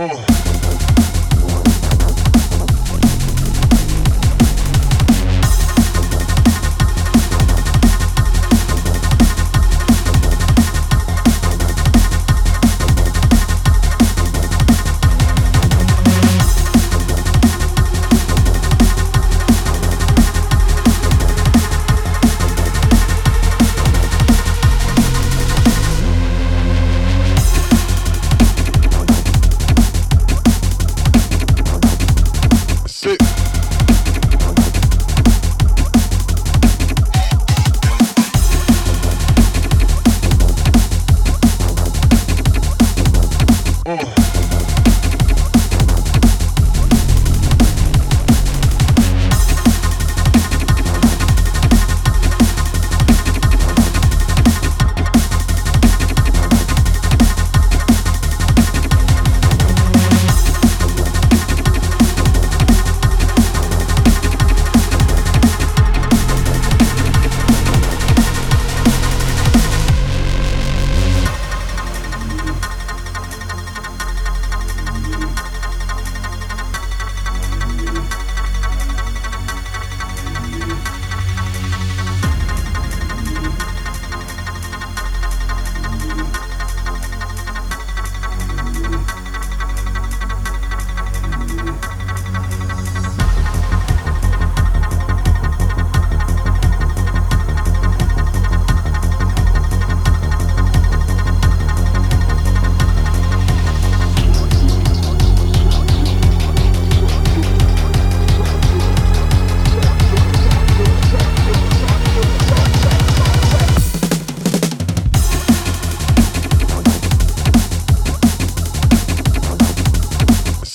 Oh. Oh.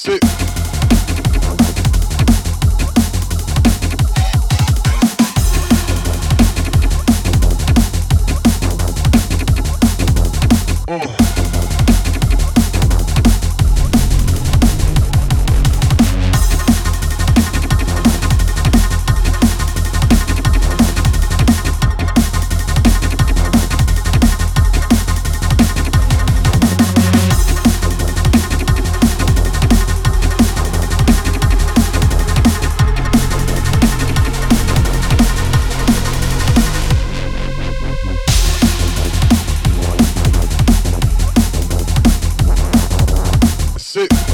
Sick. Sick.